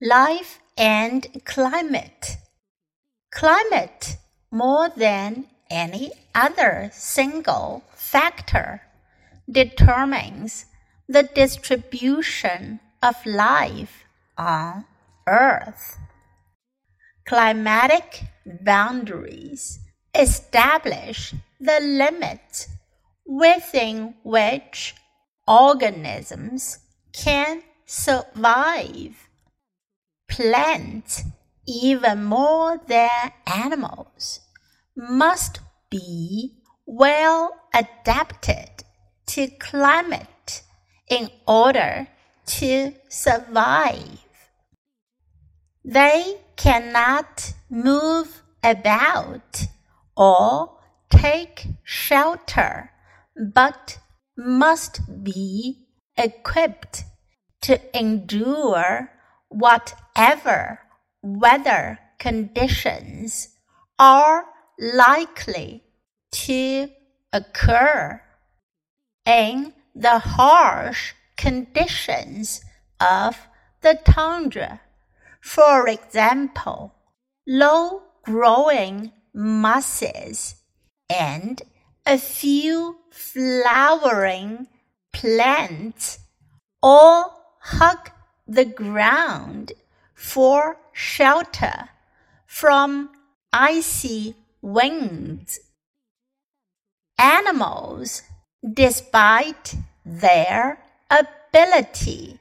Life and climate. Climate, more than any other single factor, determines the distribution of life on Earth. Climatic boundaries establish the limits within which organisms can survive plants, even more than animals, must be well adapted to climate in order to survive. They cannot move about or take shelter, but must be equipped to endure whatever weather conditions are likely to occur in the harsh conditions of the tundra. For example, low growing mosses and a few flowering plants all hug the ground for shelter from icy winds. Animals, despite their ability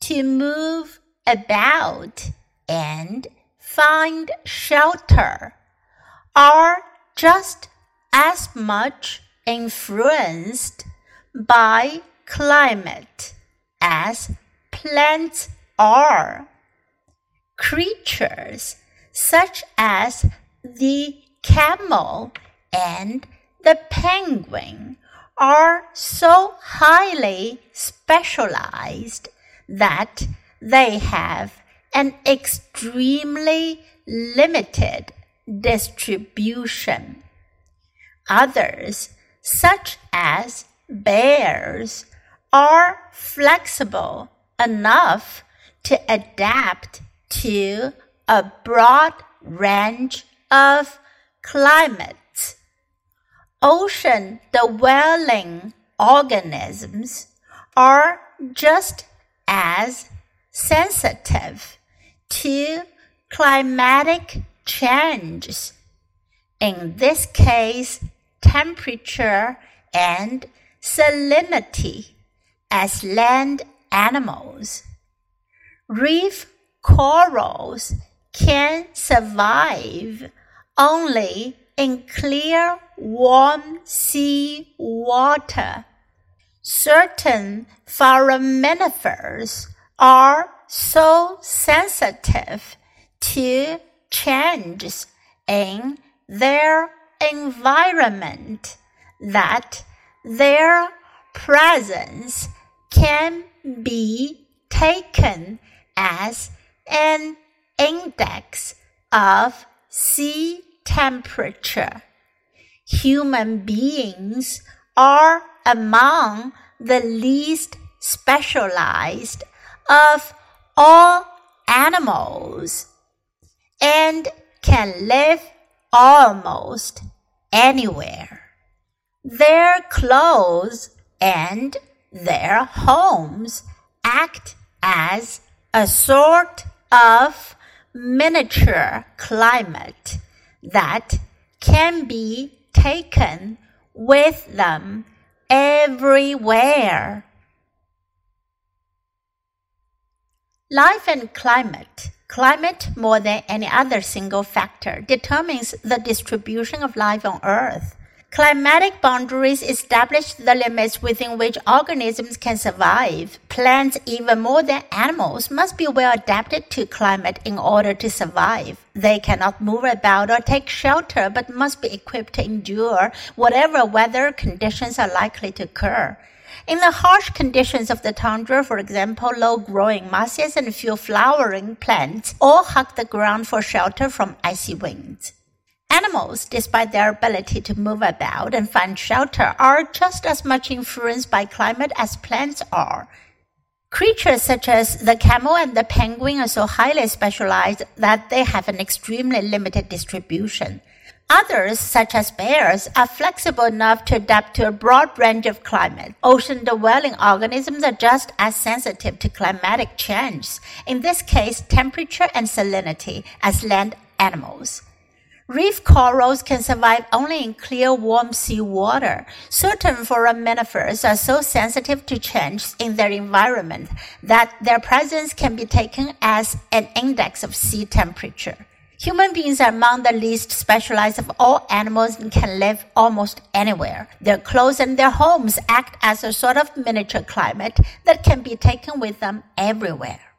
to move about and find shelter, are just as much influenced by climate as plants are. Creatures such as the camel and the penguin are so highly specialized that they have an extremely limited distribution. Others, such as bears, are flexible enough to adapt to a broad range of climates. Ocean dwelling organisms are just as sensitive to climatic changes. In this case, temperature and salinity as land animals. Reef corals can survive only in clear, warm sea water. Certain foraminifers are so sensitive to changes in their environment that their presence can be taken as an index of sea temperature. Human beings are among the least specialized of all animals and can live almost anywhere. Their clothes and their homes act as a sort of miniature climate that can be taken with them everywhere. Life and climate. Climate, more than any other single factor, determines the distribution of life on Earth. Climatic boundaries establish the limits within which organisms can survive. Plants, even more than animals, must be well adapted to climate in order to survive. They cannot move about or take shelter, but must be equipped to endure whatever weather conditions are likely to occur. In the harsh conditions of the tundra, for example, low growing mosses and few flowering plants all hug the ground for shelter from icy winds. Animals, despite their ability to move about and find shelter, are just as much influenced by climate as plants are. Creatures such as the camel and the penguin are so highly specialized that they have an extremely limited distribution. Others, such as bears, are flexible enough to adapt to a broad range of climate. Ocean dwelling organisms are just as sensitive to climatic change, in this case, temperature and salinity, as land animals. Reef corals can survive only in clear, warm sea water. Certain foraminifers are so sensitive to change in their environment that their presence can be taken as an index of sea temperature. Human beings are among the least specialized of all animals and can live almost anywhere. Their clothes and their homes act as a sort of miniature climate that can be taken with them everywhere.